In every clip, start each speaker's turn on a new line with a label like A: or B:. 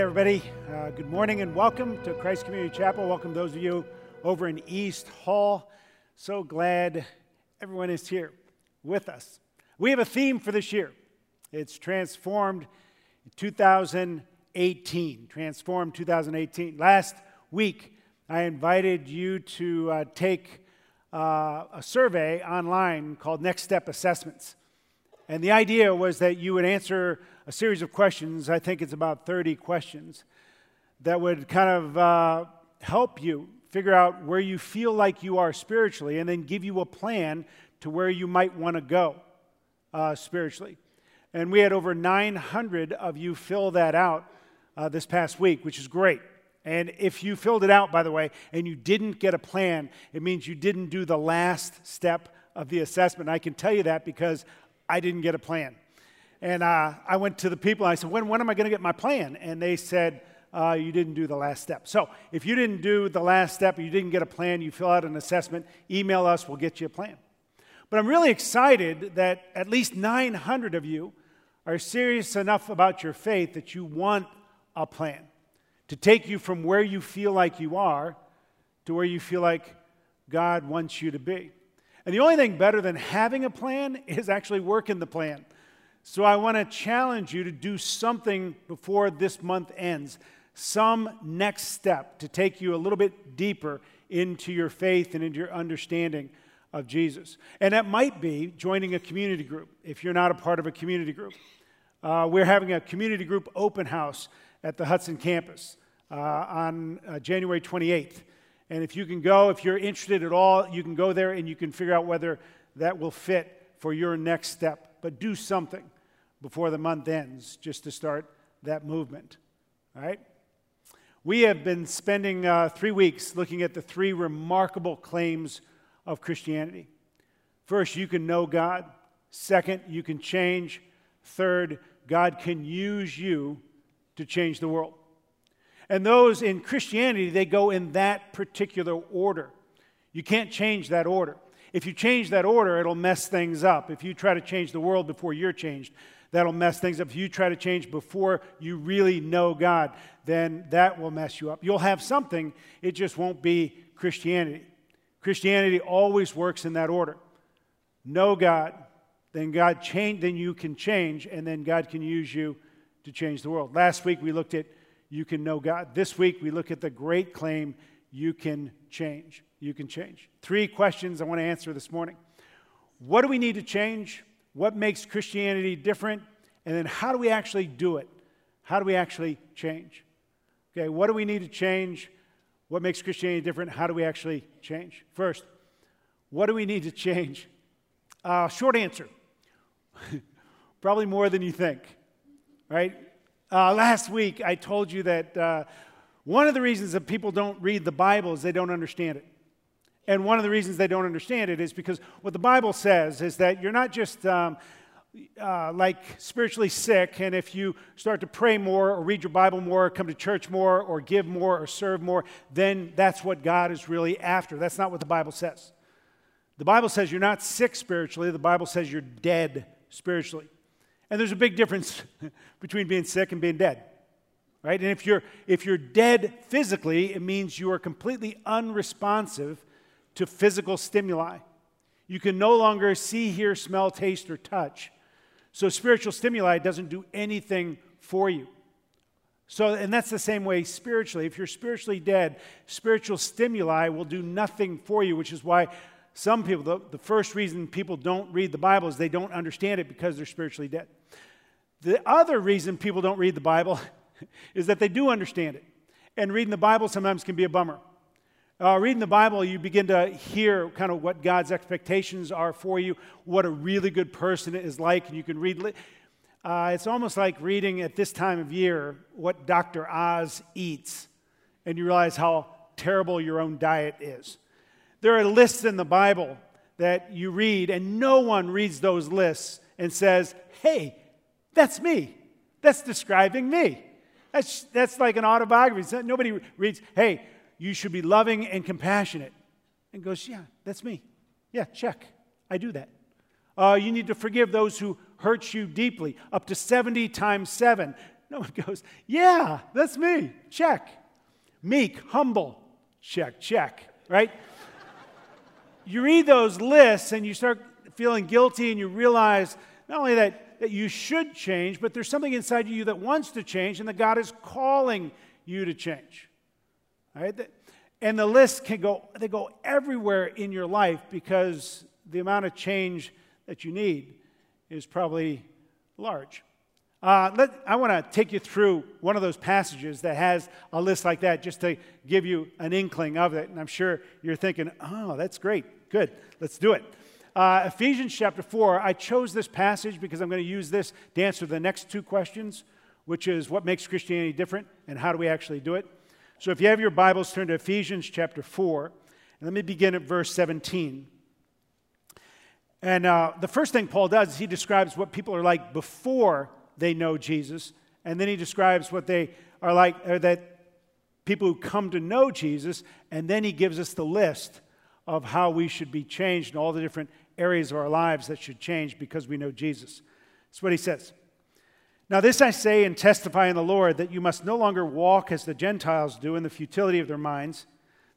A: everybody. Uh, good morning and welcome to Christ Community Chapel. Welcome those of you over in East Hall. So glad everyone is here with us. We have a theme for this year. It's Transformed 2018. Transformed 2018. Last week, I invited you to uh, take uh, a survey online called Next Step Assessments. And the idea was that you would answer a series of questions. I think it's about 30 questions that would kind of uh, help you figure out where you feel like you are spiritually and then give you a plan to where you might want to go uh, spiritually. And we had over 900 of you fill that out uh, this past week, which is great. And if you filled it out, by the way, and you didn't get a plan, it means you didn't do the last step of the assessment. I can tell you that because I didn't get a plan. And uh, I went to the people and I said, when, when am I going to get my plan? And they said, uh, you didn't do the last step. So if you didn't do the last step, you didn't get a plan, you fill out an assessment, email us, we'll get you a plan. But I'm really excited that at least 900 of you are serious enough about your faith that you want a plan to take you from where you feel like you are to where you feel like God wants you to be. And the only thing better than having a plan is actually working the plan. So I want to challenge you to do something before this month ends, some next step to take you a little bit deeper into your faith and into your understanding of Jesus. And that might be joining a community group if you're not a part of a community group. Uh, we're having a community group open house at the Hudson campus uh, on uh, January 28th. And if you can go, if you're interested at all, you can go there and you can figure out whether that will fit for your next step. But do something before the month ends just to start that movement. All right? We have been spending uh, three weeks looking at the three remarkable claims of Christianity. First, you can know God. Second, you can change. Third, God can use you to change the world. And those in Christianity, they go in that particular order. You can't change that order. If you change that order, it'll mess things up. If you try to change the world before you're changed, that'll mess things up. If you try to change before you really know God, then that will mess you up. You'll have something, it just won't be Christianity. Christianity always works in that order. Know God, then God change, then you can change, and then God can use you to change the world. Last week we looked at you can know God. This week, we look at the great claim you can change. You can change. Three questions I want to answer this morning. What do we need to change? What makes Christianity different? And then how do we actually do it? How do we actually change? Okay, what do we need to change? What makes Christianity different? How do we actually change? First, what do we need to change? Uh, short answer probably more than you think, right? Uh, last week, I told you that uh, one of the reasons that people don't read the Bible is they don't understand it. And one of the reasons they don't understand it is because what the Bible says is that you're not just um, uh, like spiritually sick, and if you start to pray more, or read your Bible more, or come to church more, or give more, or serve more, then that's what God is really after. That's not what the Bible says. The Bible says you're not sick spiritually, the Bible says you're dead spiritually. And there's a big difference between being sick and being dead. Right? And if you're if you're dead physically, it means you are completely unresponsive to physical stimuli. You can no longer see, hear, smell, taste, or touch. So spiritual stimuli doesn't do anything for you. So, and that's the same way spiritually. If you're spiritually dead, spiritual stimuli will do nothing for you, which is why some people, the, the first reason people don't read the Bible is they don't understand it because they're spiritually dead. The other reason people don't read the Bible is that they do understand it. And reading the Bible sometimes can be a bummer. Uh, reading the Bible, you begin to hear kind of what God's expectations are for you, what a really good person is like, and you can read. Uh, it's almost like reading at this time of year what Dr. Oz eats, and you realize how terrible your own diet is. There are lists in the Bible that you read, and no one reads those lists and says, hey, that's me. That's describing me. That's, that's like an autobiography. Nobody reads, hey, you should be loving and compassionate. And goes, yeah, that's me. Yeah, check. I do that. Uh, you need to forgive those who hurt you deeply, up to 70 times 7. No one goes, Yeah, that's me. Check. Meek, humble. Check, check, right? you read those lists and you start feeling guilty and you realize not only that, that you should change, but there's something inside you that wants to change and that God is calling you to change. Right? And the list can go, they go everywhere in your life because the amount of change that you need is probably large. Uh, let, I want to take you through one of those passages that has a list like that just to give you an inkling of it. And I'm sure you're thinking, oh, that's great. Good. Let's do it. Uh, Ephesians chapter 4, I chose this passage because I'm going to use this to answer the next two questions, which is what makes Christianity different and how do we actually do it. So if you have your Bibles, turn to Ephesians chapter 4. And let me begin at verse 17. And uh, the first thing Paul does is he describes what people are like before they know Jesus, and then he describes what they are like, or that people who come to know Jesus, and then he gives us the list of how we should be changed and all the different areas of our lives that should change because we know Jesus. That's what he says. Now, this I say and testify in the Lord that you must no longer walk as the Gentiles do in the futility of their minds.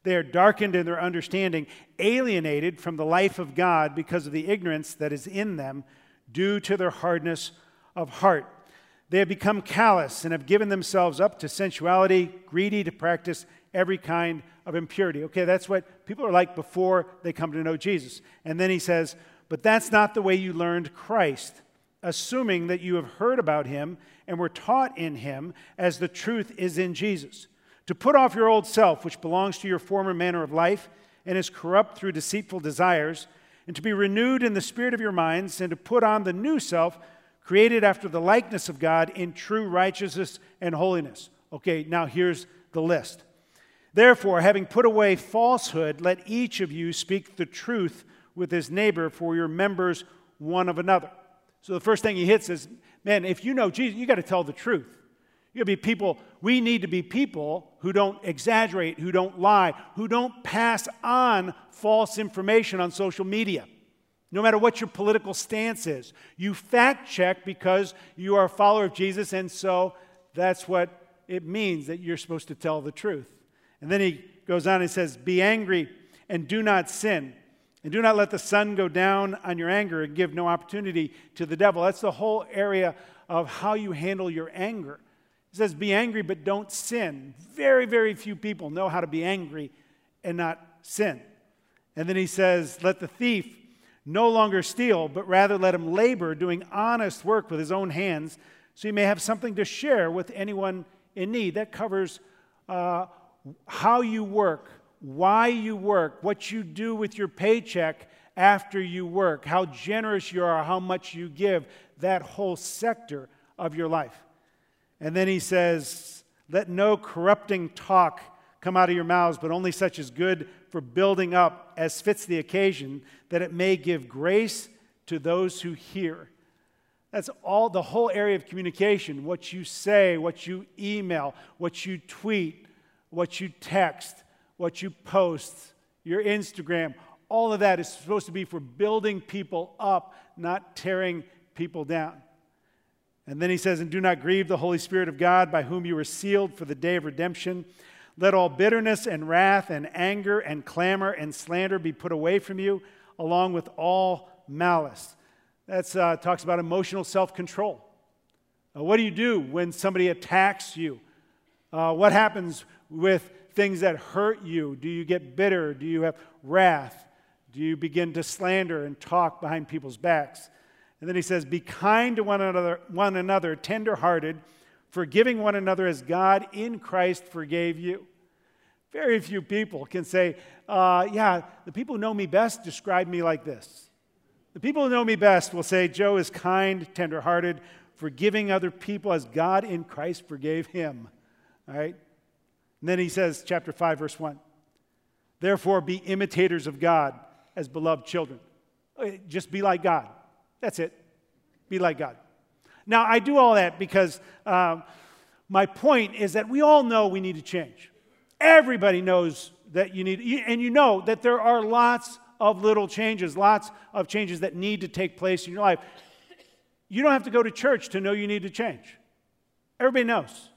A: They are darkened in their understanding, alienated from the life of God because of the ignorance that is in them due to their hardness of heart. They have become callous and have given themselves up to sensuality, greedy to practice every kind of impurity. Okay, that's what people are like before they come to know Jesus. And then he says, But that's not the way you learned Christ, assuming that you have heard about him and were taught in him as the truth is in Jesus. To put off your old self, which belongs to your former manner of life and is corrupt through deceitful desires, and to be renewed in the spirit of your minds, and to put on the new self, created after the likeness of God in true righteousness and holiness. Okay, now here's the list. Therefore, having put away falsehood, let each of you speak the truth with his neighbor, for your members one of another. So the first thing he hits is, man, if you know Jesus, you got to tell the truth. You got to be people, we need to be people who don't exaggerate, who don't lie, who don't pass on false information on social media. No matter what your political stance is, you fact check because you are a follower of Jesus, and so that's what it means that you're supposed to tell the truth. And then he goes on and says, Be angry and do not sin. And do not let the sun go down on your anger and give no opportunity to the devil. That's the whole area of how you handle your anger. He says, Be angry, but don't sin. Very, very few people know how to be angry and not sin. And then he says, Let the thief no longer steal, but rather let him labor, doing honest work with his own hands, so he may have something to share with anyone in need. That covers uh, how you work, why you work, what you do with your paycheck after you work, how generous you are, how much you give, that whole sector of your life. And then he says, Let no corrupting talk come out of your mouths, but only such as good for building up as fits the occasion, that it may give grace to those who hear. That's all the whole area of communication what you say, what you email, what you tweet, what you text, what you post, your Instagram, all of that is supposed to be for building people up, not tearing people down. And then he says, And do not grieve the Holy Spirit of God, by whom you were sealed for the day of redemption. Let all bitterness and wrath and anger and clamor and slander be put away from you, along with all malice. That uh, talks about emotional self control. Uh, what do you do when somebody attacks you? Uh, what happens with things that hurt you? Do you get bitter? Do you have wrath? Do you begin to slander and talk behind people's backs? And then he says, Be kind to one another, one another tenderhearted, forgiving one another as God in Christ forgave you. Very few people can say, uh, Yeah, the people who know me best describe me like this. The people who know me best will say, Joe is kind, tenderhearted, forgiving other people as God in Christ forgave him. All right? And then he says, chapter 5, verse 1 Therefore, be imitators of God as beloved children. Just be like God. That's it. Be like God. Now, I do all that because um, my point is that we all know we need to change. Everybody knows that you need, and you know that there are lots of little changes, lots of changes that need to take place in your life. You don't have to go to church to know you need to change. Everybody knows,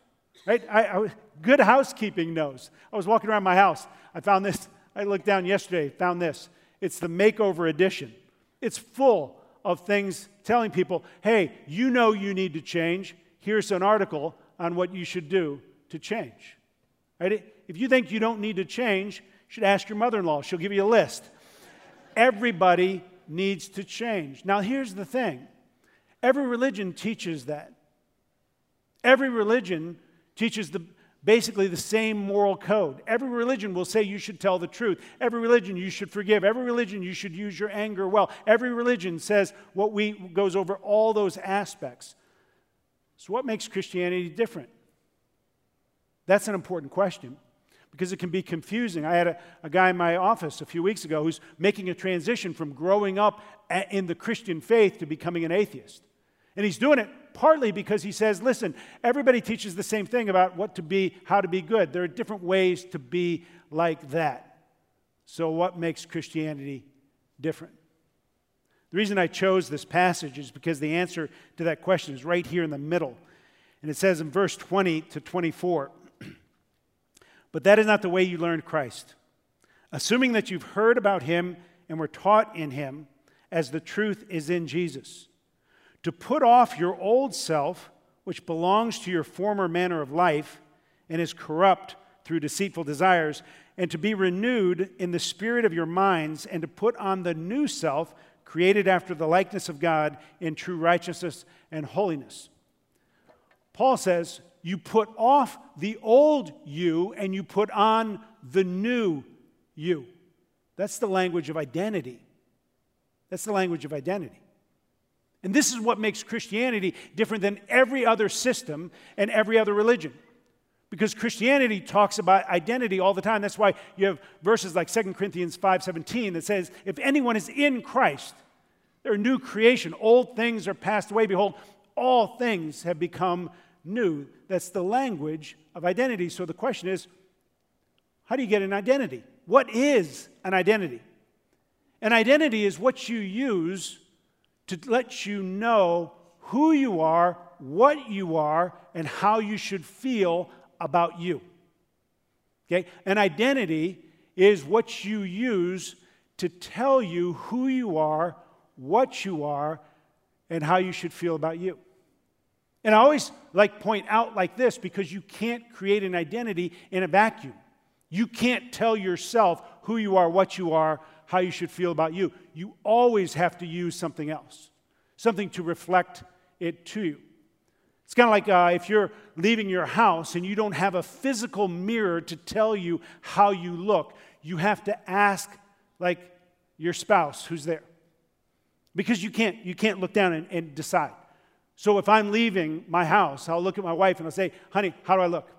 A: right? I, I, good housekeeping knows. I was walking around my house. I found this. I looked down yesterday, found this. It's the makeover edition. It's full of things telling people, hey, you know you need to change. Here's an article on what you should do to change. Right? If you think you don't need to change, you should ask your mother in law. She'll give you a list. Everybody needs to change. Now, here's the thing every religion teaches that. Every religion teaches the, basically the same moral code. Every religion will say you should tell the truth. Every religion you should forgive. Every religion you should use your anger well. Every religion says what we goes over all those aspects. So what makes Christianity different? That's an important question because it can be confusing. I had a, a, guy in my office a few weeks ago who's making a transition from growing up in the Christian faith to becoming an atheist. And he's doing it partly because he says, listen, everybody teaches the same thing about what to be, how to be good. There are different ways to be like that. So, what makes Christianity different? The reason I chose this passage is because the answer to that question is right here in the middle. And it says in verse 20 to 24 But that is not the way you learned Christ. Assuming that you've heard about him and were taught in him, as the truth is in Jesus. To put off your old self, which belongs to your former manner of life and is corrupt through deceitful desires, and to be renewed in the spirit of your minds, and to put on the new self created after the likeness of God in true righteousness and holiness. Paul says, You put off the old you and you put on the new you. That's the language of identity. That's the language of identity. And this is what makes Christianity different than every other system and every other religion. Because Christianity talks about identity all the time. That's why you have verses like 2 Corinthians 5:17 that says, "If anyone is in Christ, they're a new creation. Old things are passed away. Behold, all things have become new." That's the language of identity. So the question is, how do you get an identity? What is an identity? An identity is what you use to let you know who you are, what you are, and how you should feel about you. Okay? An identity is what you use to tell you who you are, what you are, and how you should feel about you. And I always like point out like this because you can't create an identity in a vacuum. You can't tell yourself who you are, what you are, how you should feel about you. You always have to use something else, something to reflect it to you. It's kind of like uh, if you're leaving your house and you don't have a physical mirror to tell you how you look, you have to ask, like, your spouse who's there. Because you can't, you can't look down and, and decide. So if I'm leaving my house, I'll look at my wife and I'll say, honey, how do I look?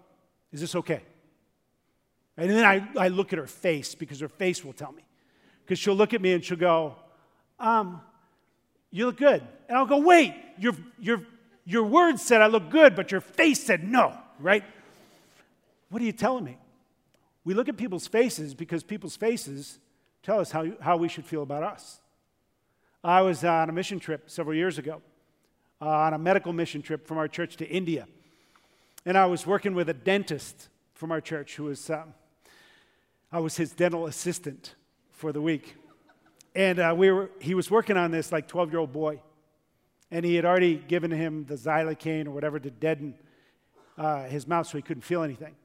A: Is this okay? And then I, I look at her face because her face will tell me. Because she'll look at me and she'll go, um, you look good. And I'll go, wait, your, your your words said I look good, but your face said no, right? What are you telling me? We look at people's faces because people's faces tell us how, how we should feel about us. I was on a mission trip several years ago, uh, on a medical mission trip from our church to India. And I was working with a dentist from our church who was, um, I was his dental assistant for the week. And uh, we were, he was working on this like 12 year old boy and he had already given him the xylocaine or whatever to deaden uh, his mouth so he couldn't feel anything.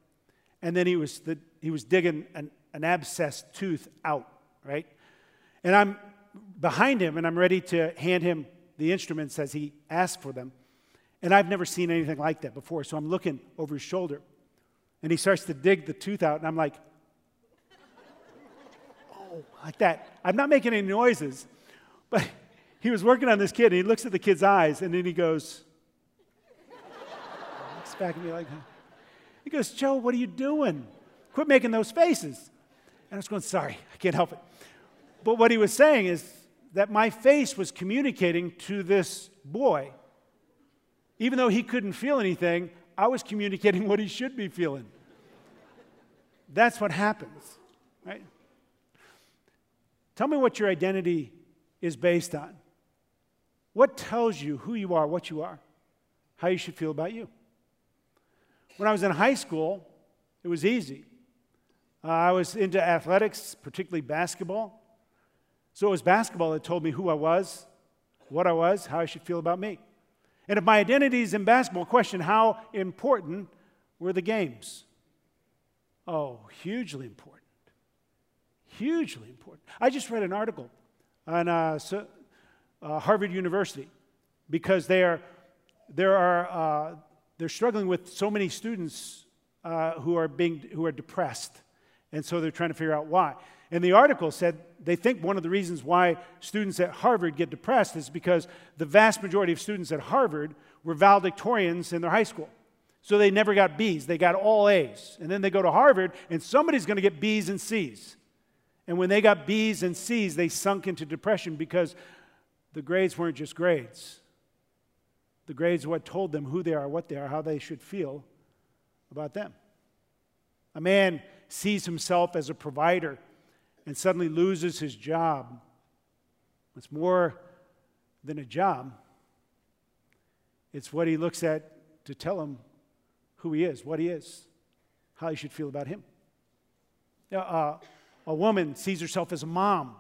A: And then he was, the, he was digging an, an abscess tooth out, right? And I'm behind him and I'm ready to hand him the instruments as he asked for them. And I've never seen anything like that before, so I'm looking over his shoulder. And he starts to dig the tooth out, and I'm like, like that. I'm not making any noises, but he was working on this kid, and he looks at the kid's eyes, and then he goes, looks back at me like, he goes, Joe, what are you doing? Quit making those faces. And I was going, sorry, I can't help it. But what he was saying is that my face was communicating to this boy. Even though he couldn't feel anything, I was communicating what he should be feeling. That's what happens, right? Tell me what your identity is based on. What tells you who you are, what you are, how you should feel about you? When I was in high school, it was easy. Uh, I was into athletics, particularly basketball. So it was basketball that told me who I was, what I was, how I should feel about me. And if my identity is in basketball, question how important were the games? Oh, hugely important. Hugely important. I just read an article on uh, so, uh, Harvard University because they are, there are, uh, they're struggling with so many students uh, who, are being, who are depressed. And so they're trying to figure out why. And the article said they think one of the reasons why students at Harvard get depressed is because the vast majority of students at Harvard were valedictorians in their high school. So they never got B's, they got all A's. And then they go to Harvard, and somebody's going to get B's and C's. And when they got B's and C's, they sunk into depression because the grades weren't just grades. The grades what told them who they are, what they are, how they should feel about them. A man sees himself as a provider and suddenly loses his job. It's more than a job, it's what he looks at to tell him who he is, what he is, how he should feel about him. Uh, a woman sees herself as a mom.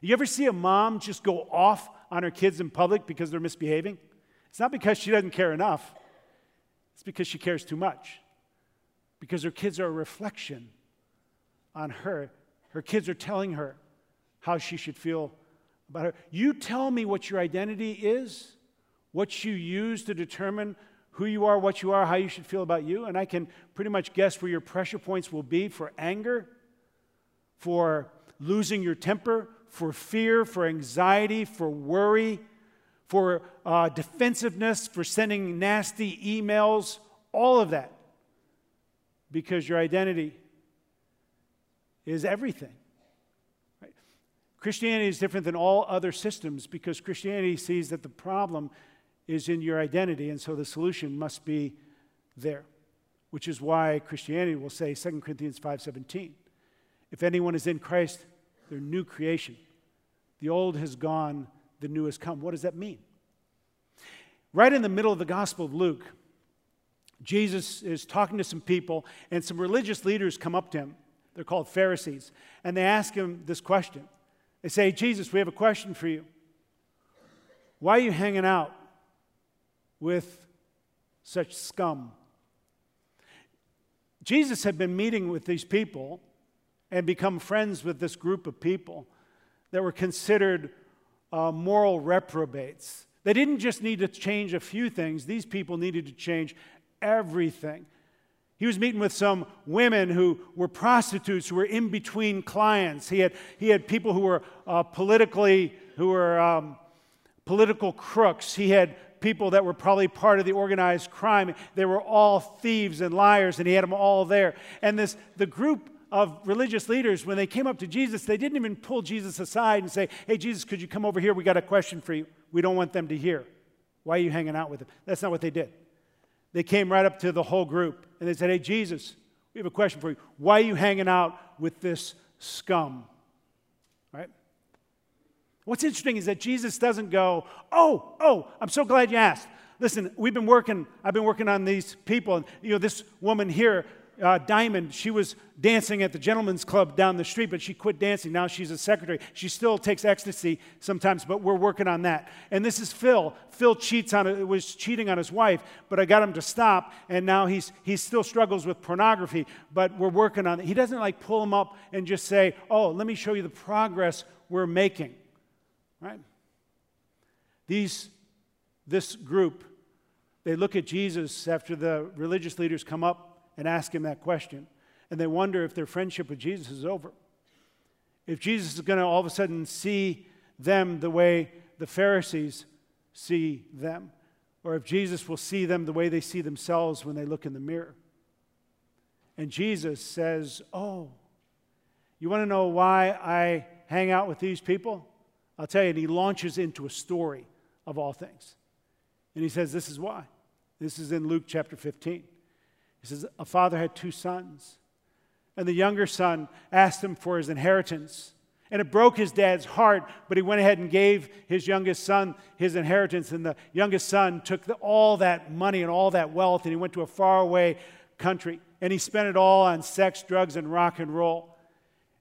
A: You ever see a mom just go off on her kids in public because they're misbehaving? It's not because she doesn't care enough, it's because she cares too much. Because her kids are a reflection on her. Her kids are telling her how she should feel about her. You tell me what your identity is, what you use to determine who you are, what you are, how you should feel about you, and I can pretty much guess where your pressure points will be for anger, for losing your temper, for fear, for anxiety, for worry, for uh, defensiveness, for sending nasty emails, all of that. Because your identity is everything. Right? Christianity is different than all other systems because Christianity sees that the problem is in your identity, and so the solution must be there. Which is why Christianity will say 2 Corinthians 5:17. If anyone is in Christ, they're new creation. The old has gone, the new has come. What does that mean? Right in the middle of the Gospel of Luke, Jesus is talking to some people, and some religious leaders come up to him. They're called Pharisees. And they ask him this question. They say, Jesus, we have a question for you. Why are you hanging out with such scum. Jesus had been meeting with these people and become friends with this group of people that were considered uh, moral reprobates. They didn't just need to change a few things, these people needed to change everything. He was meeting with some women who were prostitutes, who were in between clients. He had, he had people who were uh, politically, who were um, political crooks. He had people that were probably part of the organized crime. They were all thieves and liars, and he had them all there. And this, the group of religious leaders, when they came up to Jesus, they didn't even pull Jesus aside and say, Hey, Jesus, could you come over here? We got a question for you. We don't want them to hear. Why are you hanging out with them? That's not what they did. They came right up to the whole group and they said, Hey, Jesus, we have a question for you. Why are you hanging out with this scum? Right? What's interesting is that Jesus doesn't go, Oh, oh, I'm so glad you asked. Listen, we've been working, I've been working on these people. And, you know, this woman here, uh, Diamond, she was dancing at the gentleman's club down the street, but she quit dancing. Now she's a secretary. She still takes ecstasy sometimes, but we're working on that. And this is Phil. Phil cheats on was cheating on his wife, but I got him to stop, and now he's he still struggles with pornography, but we're working on it. He doesn't like pull him up and just say, "Oh, let me show you the progress we're making." Right? These, this group, they look at Jesus after the religious leaders come up and ask him that question, and they wonder if their friendship with Jesus is over. If Jesus is going to all of a sudden see them the way the Pharisees see them, or if Jesus will see them the way they see themselves when they look in the mirror. And Jesus says, Oh, you want to know why I hang out with these people? I'll tell you, and he launches into a story of all things. And he says, This is why. This is in Luke chapter 15. He says, A father had two sons, and the younger son asked him for his inheritance. And it broke his dad's heart, but he went ahead and gave his youngest son his inheritance. And the youngest son took the, all that money and all that wealth and he went to a faraway country. And he spent it all on sex, drugs, and rock and roll.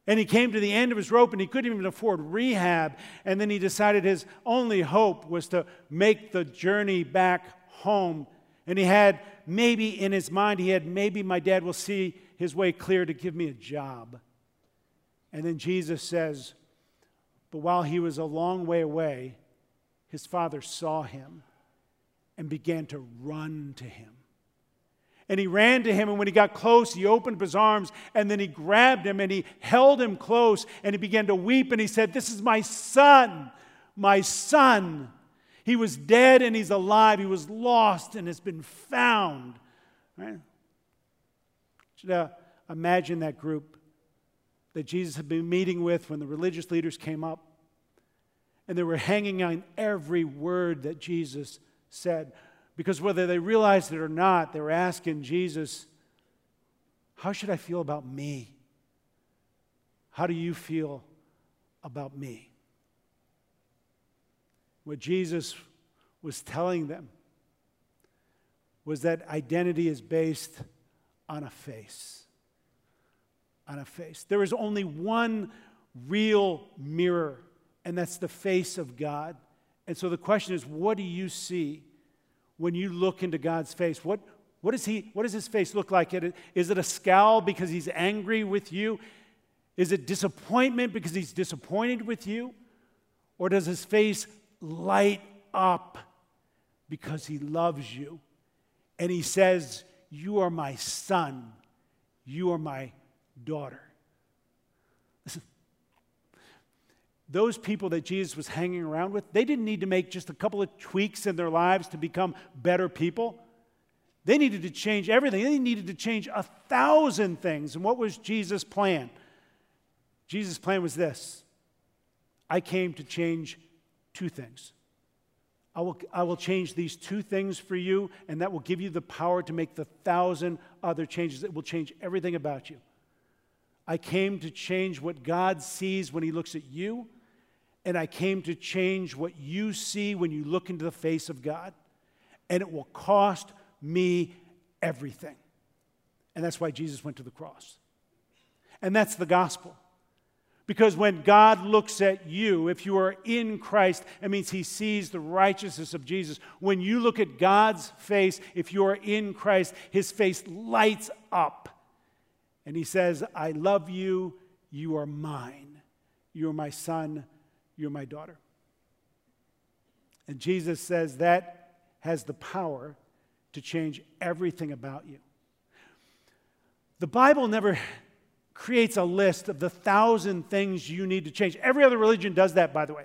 A: And he came to the end of his rope and he couldn't even afford rehab. And then he decided his only hope was to make the journey back home. And he had maybe in his mind, he had maybe my dad will see his way clear to give me a job. And then Jesus says, But while he was a long way away, his father saw him and began to run to him. And he ran to him, and when he got close, he opened up his arms, and then he grabbed him and he held him close, and he began to weep, and he said, This is my son, my son. He was dead and he's alive. He was lost and has been found. Right? Should uh, imagine that group that Jesus had been meeting with when the religious leaders came up. And they were hanging on every word that Jesus said. Because whether they realized it or not, they were asking Jesus, How should I feel about me? How do you feel about me? What Jesus was telling them was that identity is based on a face on a face. There is only one real mirror, and that's the face of God. And so the question is, what do you see when you look into God's face? What, what, is he, what does his face look like? Is it a scowl because he's angry with you? Is it disappointment because he's disappointed with you? Or does his face light up because he loves you? And he says, You are my son. You are my daughter. Listen, those people that Jesus was hanging around with, they didn't need to make just a couple of tweaks in their lives to become better people. They needed to change everything. They needed to change a thousand things. And what was Jesus' plan? Jesus' plan was this I came to change two things. I will, I will change these two things for you, and that will give you the power to make the thousand other changes. that will change everything about you. I came to change what God sees when He looks at you, and I came to change what you see when you look into the face of God. And it will cost me everything. And that's why Jesus went to the cross. And that's the gospel. Because when God looks at you, if you are in Christ, it means He sees the righteousness of Jesus. When you look at God's face, if you are in Christ, His face lights up and he says, I love you. You are mine. You are my son. You're my daughter. And Jesus says that has the power to change everything about you. The Bible never creates a list of the thousand things you need to change. Every other religion does that, by the way.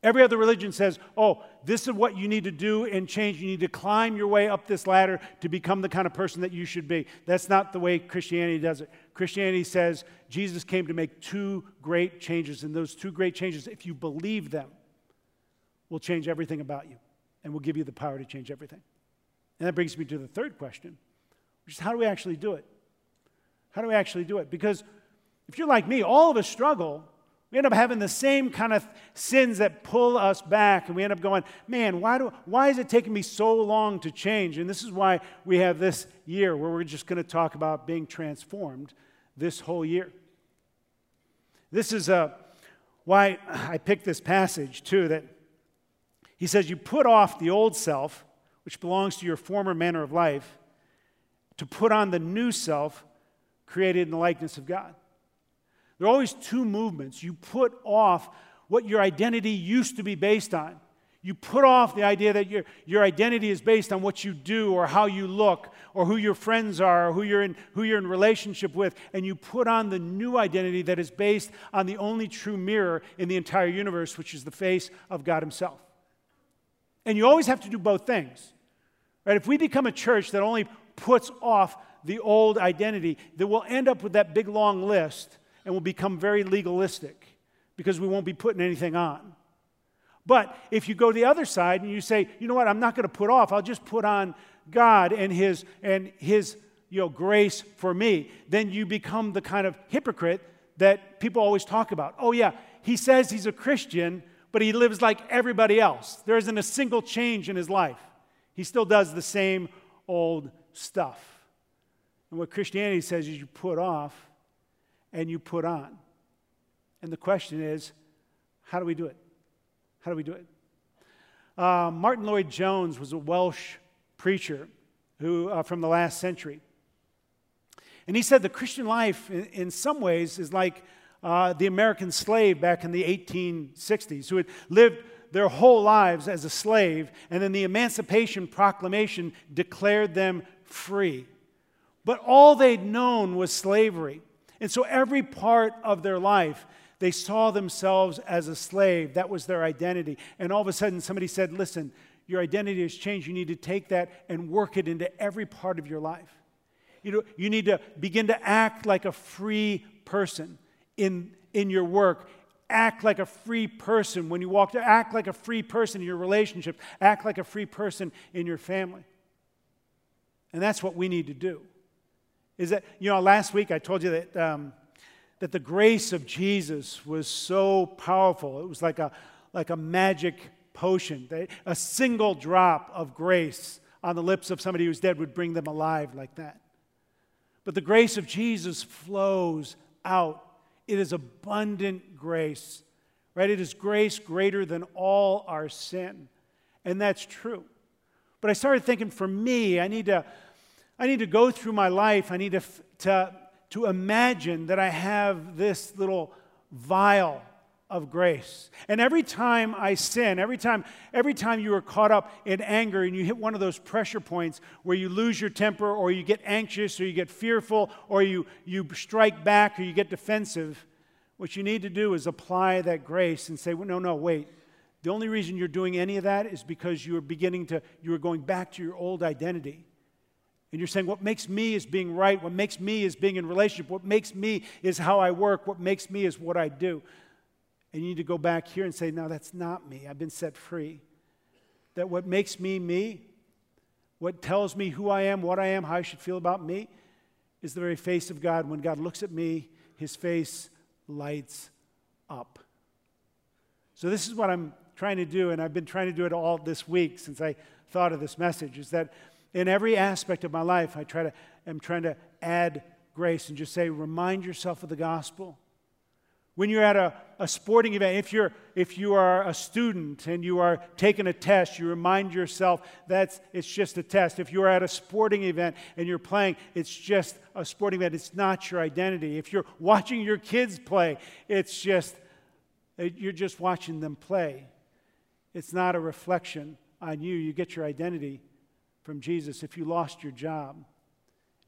A: Every other religion says, oh, this is what you need to do and change. You need to climb your way up this ladder to become the kind of person that you should be. That's not the way Christianity does it. Christianity says Jesus came to make two great changes, and those two great changes, if you believe them, will change everything about you and will give you the power to change everything. And that brings me to the third question, which is how do we actually do it? How do we actually do it? Because if you're like me, all of us struggle we end up having the same kind of sins that pull us back, and we end up going, man, why, do, why is it taking me so long to change? And this is why we have this year where we're just going to talk about being transformed this whole year. This is uh, why I picked this passage, too, that he says, You put off the old self, which belongs to your former manner of life, to put on the new self created in the likeness of God. There are always two movements. You put off what your identity used to be based on. You put off the idea that your, your identity is based on what you do or how you look or who your friends are or who you're, in, who you're in relationship with, and you put on the new identity that is based on the only true mirror in the entire universe, which is the face of God Himself. And you always have to do both things. Right? If we become a church that only puts off the old identity, that we'll end up with that big long list and will become very legalistic because we won't be putting anything on. But if you go to the other side and you say, you know what, I'm not going to put off, I'll just put on God and His and His you know grace for me, then you become the kind of hypocrite that people always talk about. Oh yeah, he says he's a Christian, but he lives like everybody else. There isn't a single change in his life. He still does the same old stuff. And what Christianity says is you put off and you put on. And the question is, how do we do it? How do we do it? Uh, Martyn Lloyd-Jones was a Welsh preacher who, uh, from the last century. And he said the Christian life, in, in some ways, is like uh, the American slave back in the 1860s, who had lived their whole lives as a slave, and then the Emancipation Proclamation declared them free. But all they'd known was slavery. And so every part of their life, they saw themselves as a slave. That was their identity. And all of a sudden, somebody said, Listen, your identity has changed. You need to take that and work it into every part of your life. You, know, you need to begin to act like a free person in, in your work. Act like a free person when you walk. Act like a free person in your relationships. Act like a free person in your family. And that's what we need to do. Is that, you know, last week I told you that, um, that the grace of Jesus was so powerful. It was like a, like a magic potion. A single drop of grace on the lips of somebody who's dead would bring them alive like that. But the grace of Jesus flows out. It is abundant grace, right? It is grace greater than all our sin. And that's true. But I started thinking for me, I need to, I need to go through my life. I need to, to, to imagine that I have this little vial of grace. And every time I sin, every time, every time you are caught up in anger and you hit one of those pressure points where you lose your temper or you get anxious or you get fearful or you, you strike back or you get defensive, what you need to do is apply that grace and say, well, no, no, wait. The only reason you're doing any of that is because you are beginning to, you are going back to your old identity. And you're saying, what makes me is being right. What makes me is being in relationship. What makes me is how I work. What makes me is what I do. And you need to go back here and say, no, that's not me. I've been set free. That what makes me me, what tells me who I am, what I am, how I should feel about me, is the very face of God. When God looks at me, his face lights up. So, this is what I'm trying to do, and I've been trying to do it all this week since I thought of this message, is that in every aspect of my life, I try to, am trying to add grace and just say, remind yourself of the gospel. When you're at a, a sporting event, if, you're, if you are a student and you are taking a test, you remind yourself that it's just a test. If you're at a sporting event and you're playing, it's just a sporting event. It's not your identity. If you're watching your kids play, it's just, eh, you're just watching them play. It's not a reflection on you. You get your identity from Jesus. If you lost your job,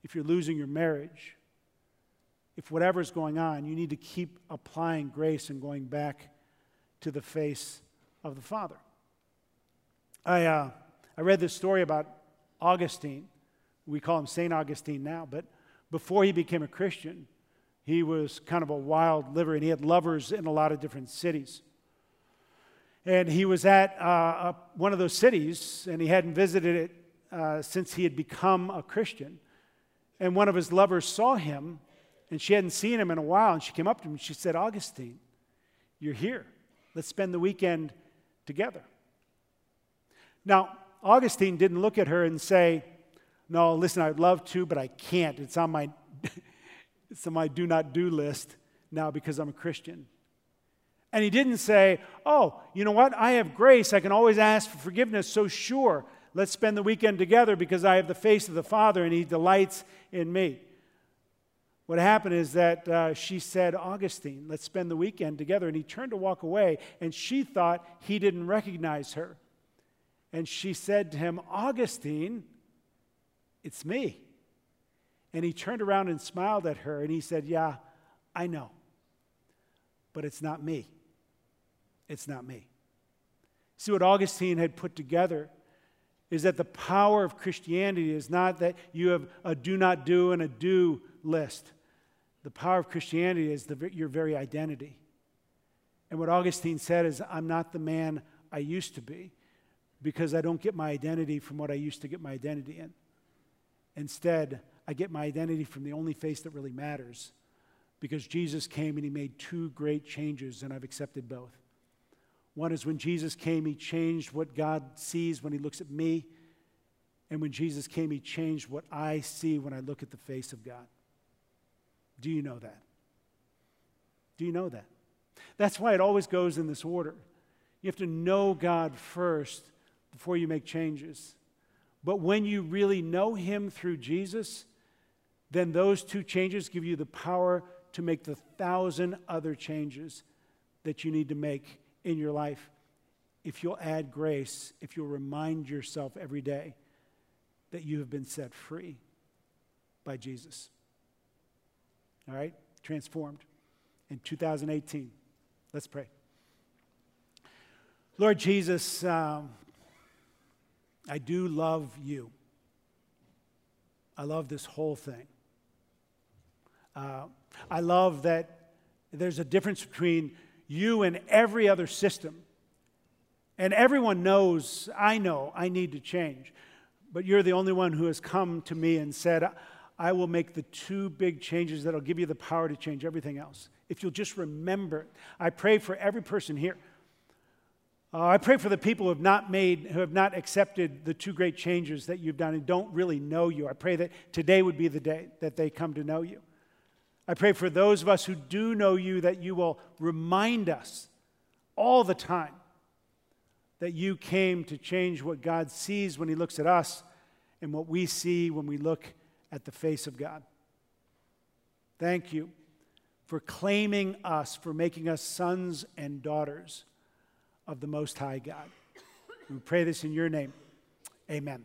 A: if you're losing your marriage, if whatever's going on, you need to keep applying grace and going back to the face of the Father. I, uh, I read this story about Augustine. We call him St. Augustine now, but before he became a Christian, he was kind of a wild liver and he had lovers in a lot of different cities. And he was at uh, one of those cities and he hadn't visited it uh, since he had become a Christian. And one of his lovers saw him and she hadn't seen him in a while. And she came up to him and she said, Augustine, you're here. Let's spend the weekend together. Now, Augustine didn't look at her and say, No, listen, I'd love to, but I can't. It's on my, it's on my do not do list now because I'm a Christian. And he didn't say, Oh, you know what? I have grace. I can always ask for forgiveness. So, sure, let's spend the weekend together because I have the face of the Father and he delights in me. What happened is that uh, she said, Augustine, let's spend the weekend together. And he turned to walk away, and she thought he didn't recognize her. And she said to him, Augustine, it's me. And he turned around and smiled at her, and he said, Yeah, I know. But it's not me. It's not me. See, what Augustine had put together is that the power of Christianity is not that you have a do not do and a do list. The power of Christianity is the, your very identity. And what Augustine said is, I'm not the man I used to be because I don't get my identity from what I used to get my identity in. Instead, I get my identity from the only face that really matters because Jesus came and he made two great changes, and I've accepted both. One is when Jesus came, he changed what God sees when he looks at me. And when Jesus came, he changed what I see when I look at the face of God. Do you know that? Do you know that? That's why it always goes in this order. You have to know God first before you make changes. But when you really know Him through Jesus, then those two changes give you the power to make the thousand other changes that you need to make in your life. If you'll add grace, if you'll remind yourself every day that you have been set free by Jesus. All right? Transformed in 2018. Let's pray. Lord Jesus, um, I do love you. I love this whole thing. Uh, I love that there's a difference between you and every other system. And everyone knows, I know, I need to change. But you're the only one who has come to me and said, I will make the two big changes that'll give you the power to change everything else. If you'll just remember, I pray for every person here. Uh, I pray for the people who have not made, who have not accepted the two great changes that you've done and don't really know you. I pray that today would be the day that they come to know you. I pray for those of us who do know you that you will remind us all the time that you came to change what God sees when He looks at us and what we see when we look at the face of God. Thank you for claiming us, for making us sons and daughters of the Most High God. We pray this in your name. Amen.